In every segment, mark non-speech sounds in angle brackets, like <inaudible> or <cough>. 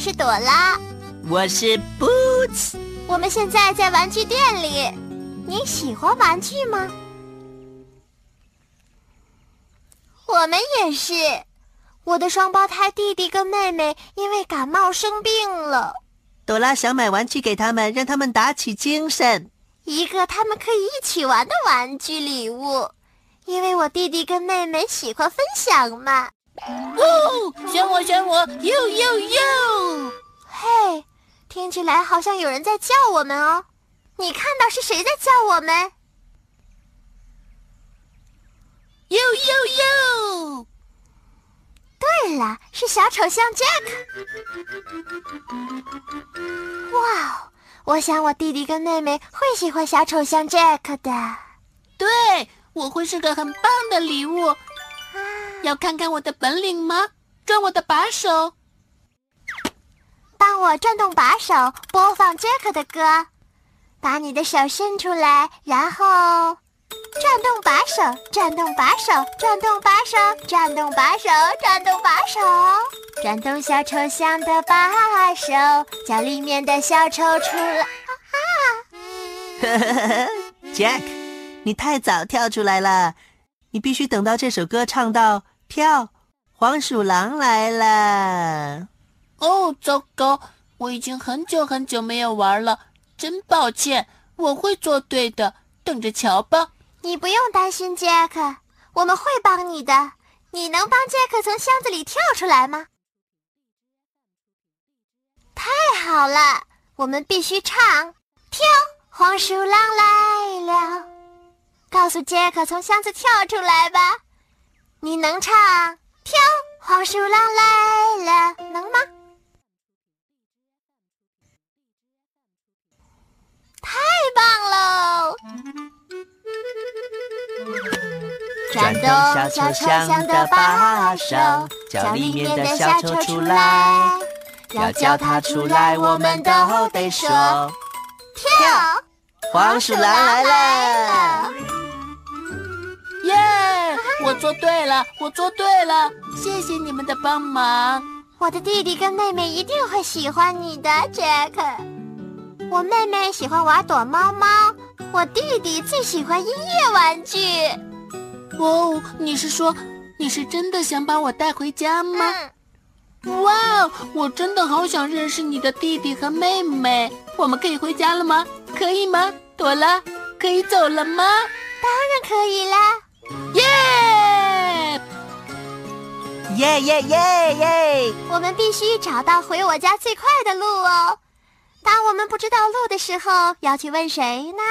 是朵拉，我是 Boots。我们现在在玩具店里。你喜欢玩具吗？我们也是。我的双胞胎弟弟跟妹妹因为感冒生病了。朵拉想买玩具给他们，让他们打起精神。一个他们可以一起玩的玩具礼物，因为我弟弟跟妹妹喜欢分享嘛。哦，选我，选我，呦呦呦！嘿，听起来好像有人在叫我们哦。你看到是谁在叫我们？呦呦呦！对了，是小丑象 Jack。哇，我想我弟弟跟妹妹会喜欢小丑象 Jack 的。对，我会是个很棒的礼物。要看看我的本领吗？转我的把手，帮我转动把手，播放杰克的歌。把你的手伸出来，然后转动把手，转动把手，转动把手，转动把手，转动把手，转动小丑象的把手，叫里面的小丑出来。哈 <laughs> 哈，Jack，你太早跳出来了。你必须等到这首歌唱到跳，黄鼠狼来了。哦，糟糕！我已经很久很久没有玩了，真抱歉。我会做对的，等着瞧吧。你不用担心，杰克，我们会帮你的。你能帮杰克从箱子里跳出来吗？太好了，我们必须唱跳，黄鼠狼来了。告诉杰克从箱子跳出来吧，你能唱跳黄鼠狼来了，能吗？太棒喽！转动小丑箱的把手，叫里面的小丑出来。要叫他出来，我们都得说跳黄鼠狼来了。耶！我做对了，我做对了，谢谢你们的帮忙。我的弟弟跟妹妹一定会喜欢你的，杰克。我妹妹喜欢玩躲猫猫，我弟弟最喜欢音乐玩具。哦，你是说你是真的想把我带回家吗？哇，我真的好想认识你的弟弟和妹妹。我们可以回家了吗？可以吗？朵拉，可以走了吗？当然可以啦。耶！耶耶耶耶！我们必须找到回我家最快的路哦。当我们不知道路的时候，要去问谁呢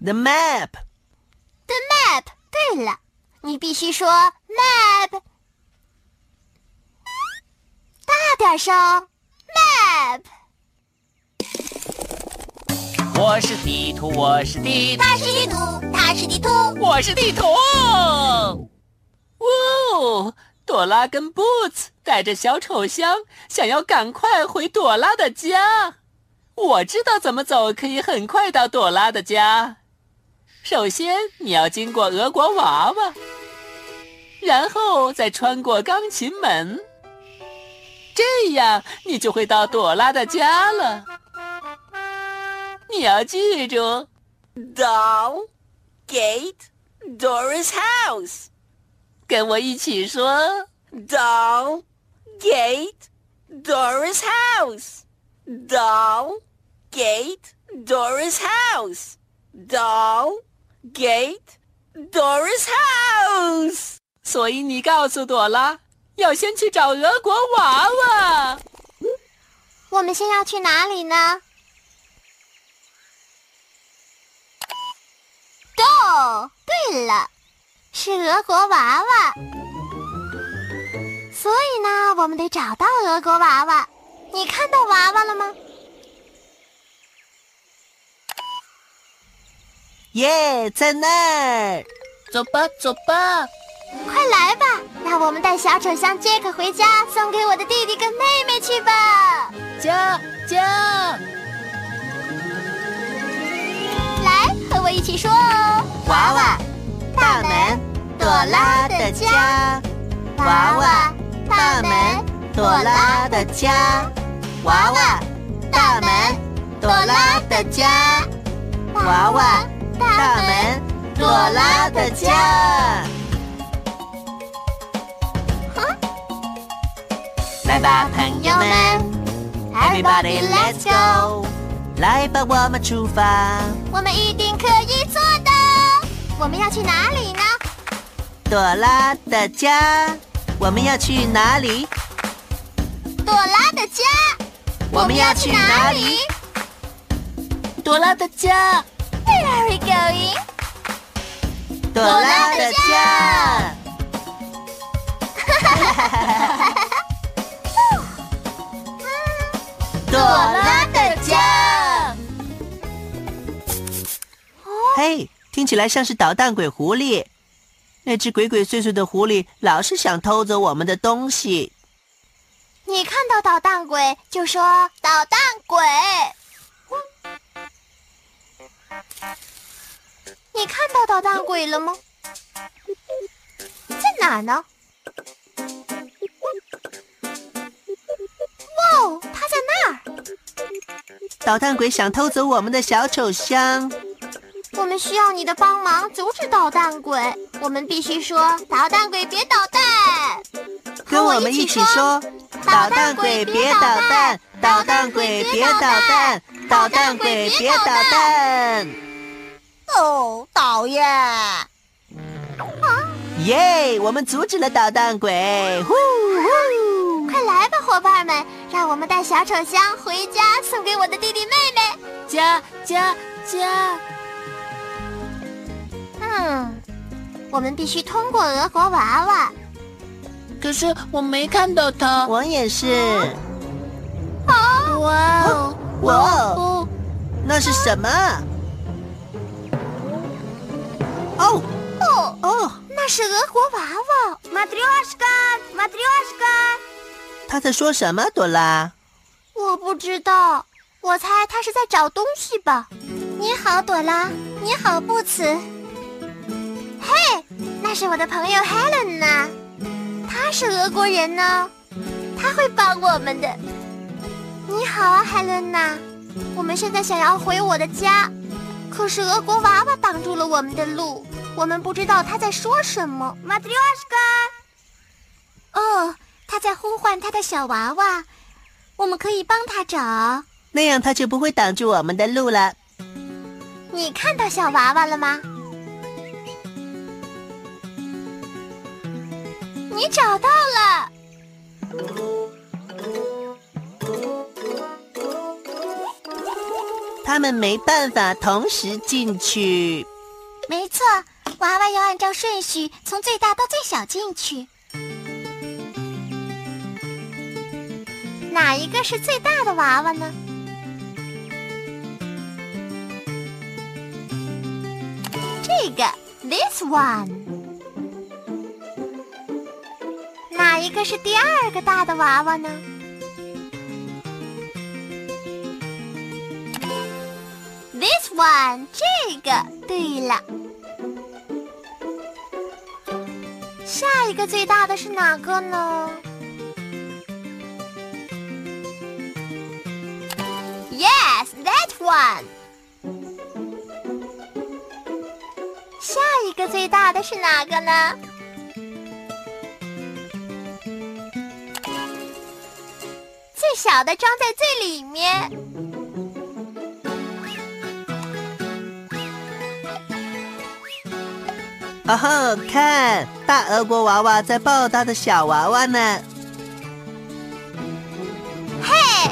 ？The map. The map. 对了，你必须说 map，大点声，map。我是地图，我是地图，他是地图，他是地图，我是地图。朵拉跟 Boots 带着小丑箱，想要赶快回朵拉的家。我知道怎么走可以很快到朵拉的家。首先，你要经过俄国娃娃，然后再穿过钢琴门，这样你就会到朵拉的家了。你要记住，Doll gate Doris house，跟我一起说：Doll gate Doris house。Doll, gate, Doris house. Doll, gate, Doris house. 所以你告诉朵拉，要先去找俄国娃娃。我们先要去哪里呢？哦，对了，是俄国娃娃。所以呢，我们得找到俄国娃娃。你看到娃娃了吗？耶，在那儿！走吧，走吧，快来吧，那我们带小丑箱杰克回家，送给我的弟弟跟妹妹去吧。家家。来，和我一起说哦。娃娃，大门，朵朵拉的家。娃娃，大门，朵拉的家。娃娃，大门，朵拉的家。娃娃，大门，朵拉的家。来吧，朋友们，Everybody let's go！来吧，我们出发。我们一定可以做到。我们要去哪里呢？朵拉的家。我们要去哪里？朵拉的家。我们要去哪里？朵拉的家。Where are we going？朵拉的家。朵拉的家。嘿，听起来像是捣蛋鬼狐狸。那只鬼鬼祟祟的狐狸老是想偷走我们的东西。你看到捣蛋鬼就说捣蛋鬼。你看到捣蛋鬼了吗？在哪儿呢？哇哦，他在那儿！捣蛋鬼想偷走我们的小丑箱。我们需要你的帮忙，阻止捣蛋鬼。我们必须说：“捣蛋鬼别捣蛋！”跟我们一起说：“捣蛋鬼别捣蛋！捣蛋鬼别捣蛋！捣蛋鬼别捣蛋！”哦，讨厌！耶！我们阻止了捣蛋鬼！呼呼！快来吧，伙伴们，让我们带小丑箱回家，送给我的弟弟妹妹。家家家！嗯，我们必须通过俄国娃娃。可是我没看到他。我也是。哦，哇哦！哇哦！哦！那是什么？哦哦，哦！那是俄国娃娃。Matryoshka，Matryoshka。他在说什么？朵拉？我不知道，我猜他是在找东西吧。你好，朵拉。你好，布茨。嘿，那是我的朋友 Helen 呢。他是俄国人呢，他会帮我们的。你好啊，Helen 呐。我们现在想要回我的家，可是俄国娃娃挡住了我们的路，我们不知道他在说什么。Matryoshka。哦，他在呼唤他的小娃娃，我们可以帮他找。那样他就不会挡住我们的路了。你看到小娃娃了吗？你找到了。他们没办法同时进去。没错，娃娃要按照顺序从最大到最小进去。哪一个是最大的娃娃呢？这个，this one。一个是第二个大的娃娃呢？This one，这个。对了，下一个最大的是哪个呢？Yes, that one。下一个最大的是哪个呢？小的装在最里面。哦吼，看，大俄国娃娃在抱他的小娃娃呢。嘿，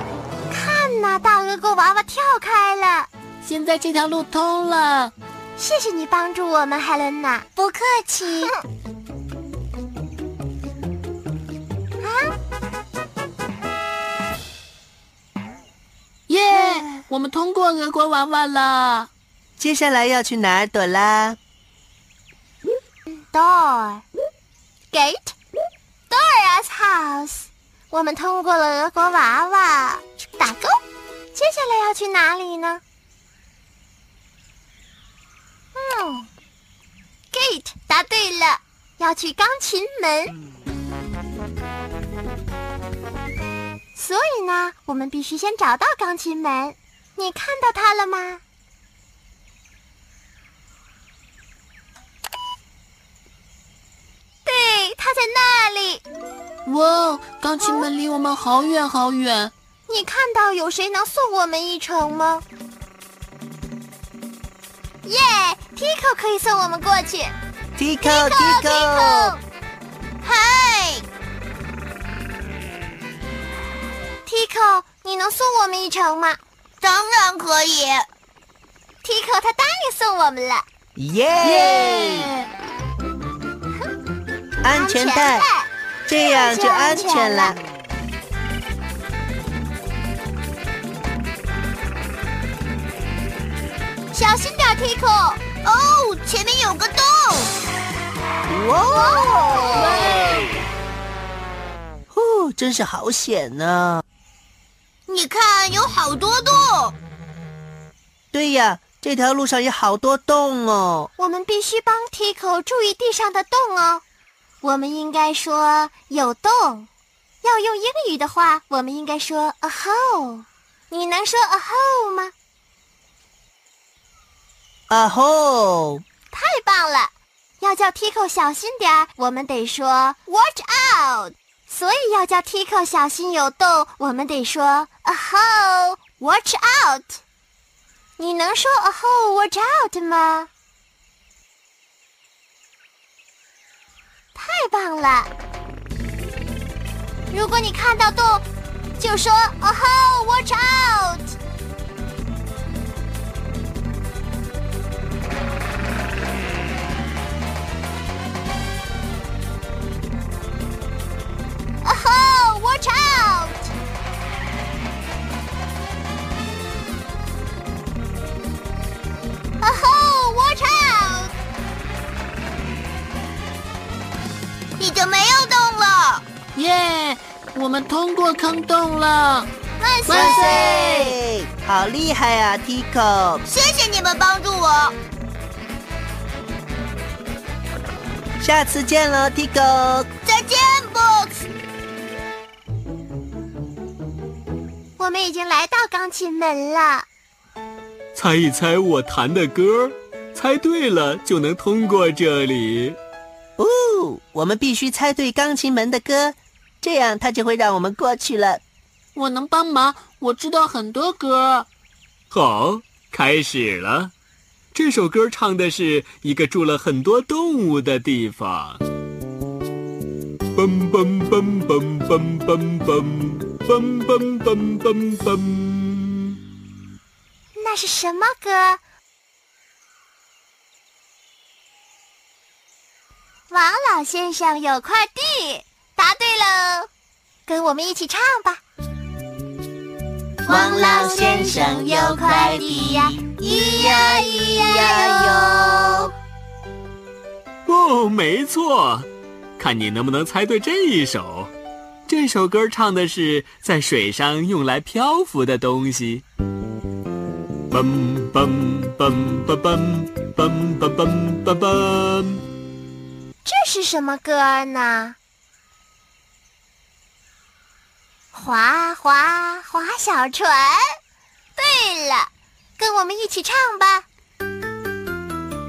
看呐，大俄国娃娃跳开了。现在这条路通了。谢谢你帮助我们，海伦娜。不客气。<laughs> 我们通过俄国娃娃了。接下来要去哪儿，朵拉？Door gate Dora's house。我们通过了俄国娃娃，打勾。接下来要去哪里呢？嗯，gate 答对了，要去钢琴门。所以呢，我们必须先找到钢琴门。你看到它了吗？对，它在那里。哇，钢琴门离我们好远好远。你看到有谁能送我们一程吗？耶，Tico 可以送我们过去。Tico，Tico，嗨，Tico，你能送我们一程吗当然可以。？Tico 他答应送我们了。耶！安全带，这样就安全了。小心点，Tico。哦，前面有个洞。哇！哦，真是好险呢、你看，有好多洞。对呀，这条路上有好多洞哦。我们必须帮 Tico 注意地上的洞哦。我们应该说有洞。要用英语的话，我们应该说 a hole。你能说 a hole 吗？？a hole！太棒了！要叫 Tico 小心点儿，我们得说 watch out。所以要叫 Tico 小心有洞，我们得说 a hole watch out。你能说 a hole watch out 吗？太棒了！如果你看到洞，就说 a hole watch out。了。耶！我们通过坑洞了。万岁！万岁！好厉害啊，Tico！谢谢你们帮助我。下次见了，Tico！再见，Box。我们已经来到钢琴门了。猜一猜我弹的歌，猜对了就能通过这里。哦，我们必须猜对钢琴门的歌，这样他就会让我们过去了。我能帮忙，我知道很多歌。好，开始了。这首歌唱的是一个住了很多动物的地方。嘣嘣嘣嘣嘣嘣嘣嘣嘣嘣嘣嘣。那是什么歌？王老先生有块地，答对喽！跟我们一起唱吧。王老先生有快递呀，咿呀咿呀哟。哦，没错，看你能不能猜对这一首。这首歌唱的是在水上用来漂浮的东西。嘣嘣嘣嘣嘣嘣嘣嘣嘣嘣。这是什么歌呢？划划划小船。对了，跟我们一起唱吧。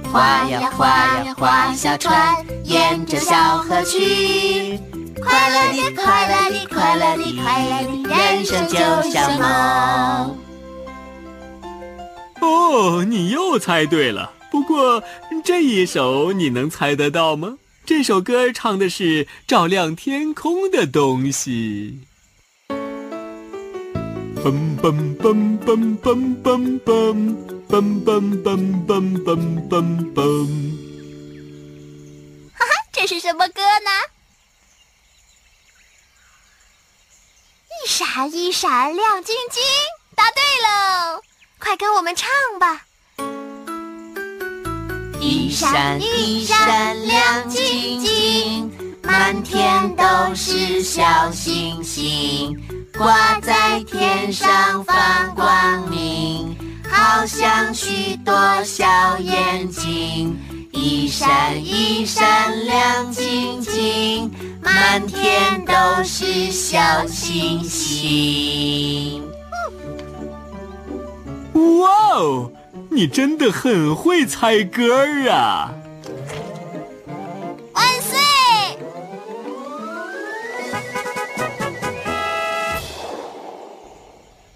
划呀划呀划小船，沿着小河去。快乐的，快乐的，快乐的，快乐的，人生就像梦。哦，你又猜对了。不过这一首你能猜得到吗？这首歌唱的是照亮天空的东西。嘣嘣嘣嘣嘣嘣嘣嘣嘣嘣嘣嘣嘣嘣。哈哈，这是什么歌呢？一闪一闪亮晶晶，答对喽！快跟我们唱吧。一闪一闪亮晶晶，满天都是小星星，挂在天上放光明，好像许多小眼睛。一闪一闪亮晶晶，满天都是小星星。哇哦！你真的很会猜歌啊！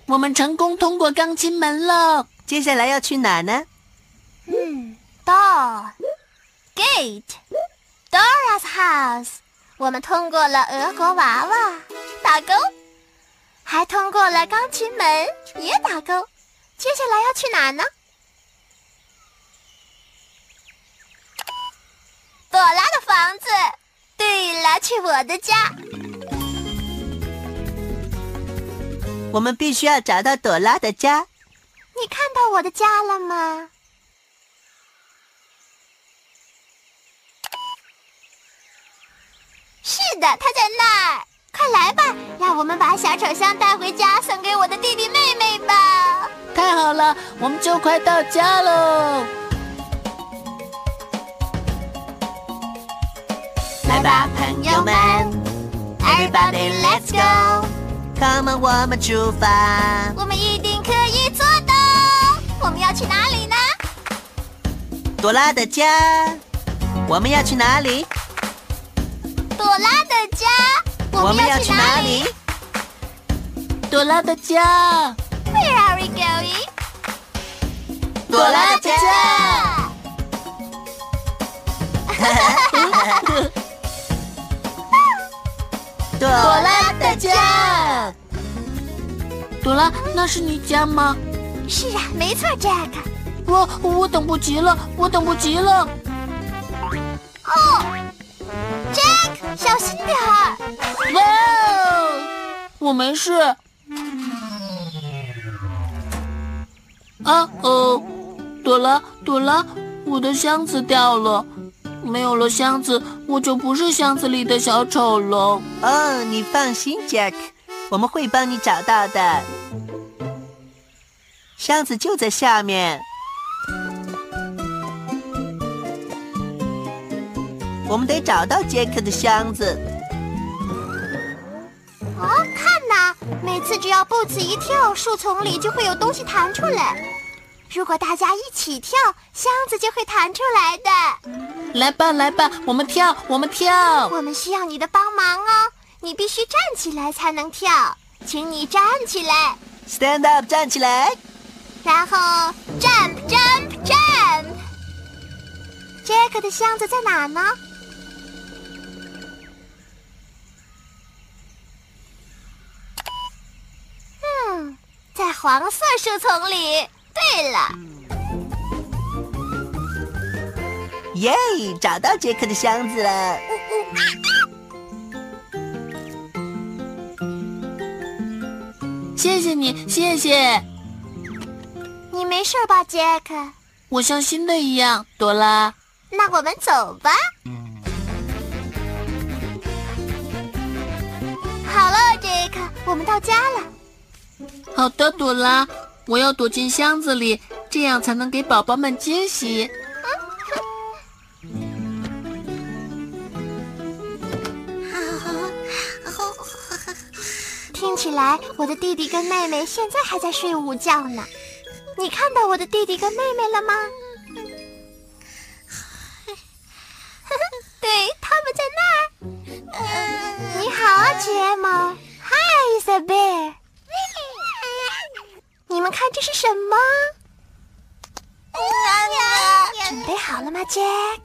我们成功通过钢琴门了，接下来要去哪呢？嗯，door gate Dora's house。我们通过了俄国娃娃，打勾；还通过了钢琴门，也打勾。接下来要去哪呢？朵拉的房子。对了，去我的家。我们必须要找到朵拉的家。你看到我的家了吗？是的，它在那儿。快来吧，让我们把小丑箱带回家，送给我的弟弟妹妹吧。太好了，我们就快到家喽！来吧，朋友们，Everybody let's go，Come on，我们出发。我们一定可以做到。我们要去哪里呢？朵拉的家。我们要去哪里？朵拉的家。我们要去哪里？朵拉的家。Where are we going？朵拉的家。拉，那是你家吗？是啊，没错，Jack。我我等不及了，我等不及了。哦，Jack，小心点儿。哇哦，我没事。啊哦，朵拉，朵拉，我的箱子掉了。没有了箱子，我就不是箱子里的小丑了。哦，你放心，Jack，我们会帮你找到的。箱子就在下面。我们得找到杰克的箱子。哦，看呐，每次只要 Boots 一跳，树丛里就会有东西弹出来。如果大家一起跳，箱子就会弹出来的。来吧，来吧，我们跳，我们跳。我们需要你的帮忙哦，你必须站起来才能跳，请你站起来。Stand up，站起来。然后 jump jump jump。杰克的箱子在哪呢？嗯，在黄色树丛里。对了，耶！找到杰克的箱子了。谢谢你，谢谢。你没事吧，杰克？我像新的一样，朵拉。那我们走吧。好了，杰克，我们到家了。好的，朵拉。我要躲进箱子里，这样才能给宝宝们惊喜。<laughs> 听起来，我的弟弟跟妹妹现在还在睡午觉呢。你看到我的弟弟跟妹妹了吗？<laughs> 对，他们在那儿。你好啊，杰蒙。Hi, is a bear。你们看这是什么？准备好了吗，Jack？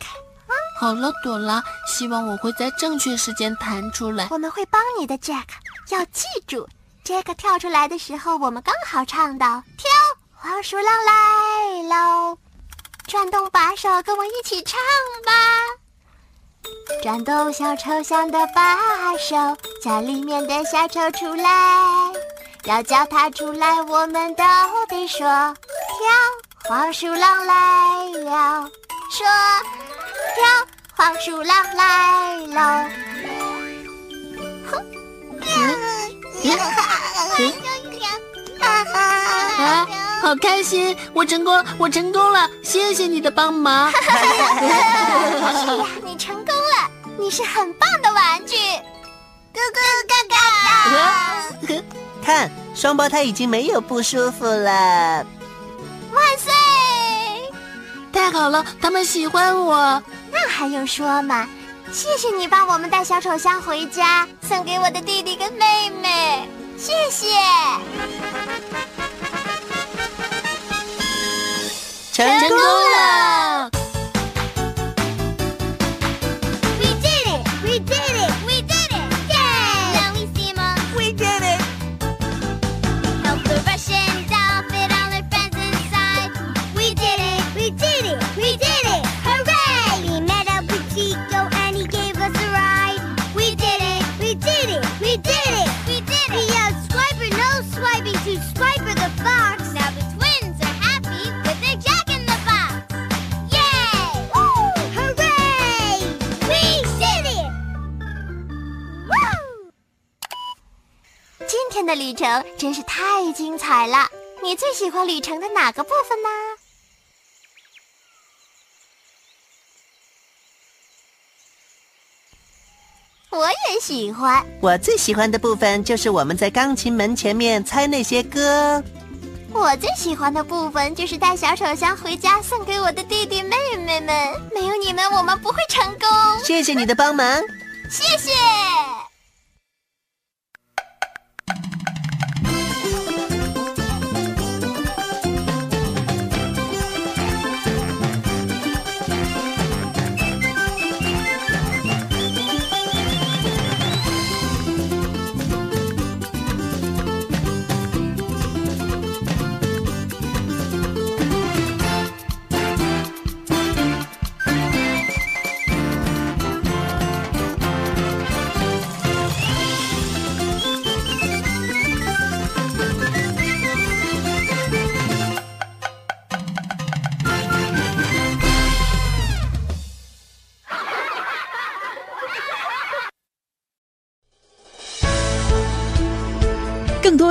好了，朵拉，希望我会在正确时间弹出来。我们会帮你的，Jack。要记住，Jack 跳出来的时候，我们刚好唱到“跳，黄鼠狼来喽”，转动把手，跟我一起唱吧。转动小抽象的把手，叫里面的小丑出来。要叫他出来，我们都得说：“跳，黄鼠狼来了。”说：“跳，黄鼠狼来喽。”啊，好开心！我成功了，我成功了！谢谢你的帮忙。<laughs> 是呀，你成功了，你是很棒的玩具。<laughs> 哥哥，哥哥，看，双胞胎已经没有不舒服了。万岁！太好了，他们喜欢我。那还用说吗？谢谢你帮我们带小丑箱回家，送给我的弟弟跟妹妹。谢谢。成功今天的旅程真是太精彩了！你最喜欢旅程的哪个部分呢？我也喜欢。我最喜欢的部分就是我们在钢琴门前面猜那些歌。我最喜欢的部分就是带小丑箱回家送给我的弟弟妹妹们。没有你们，我们不会成功。谢谢你的帮忙。谢谢。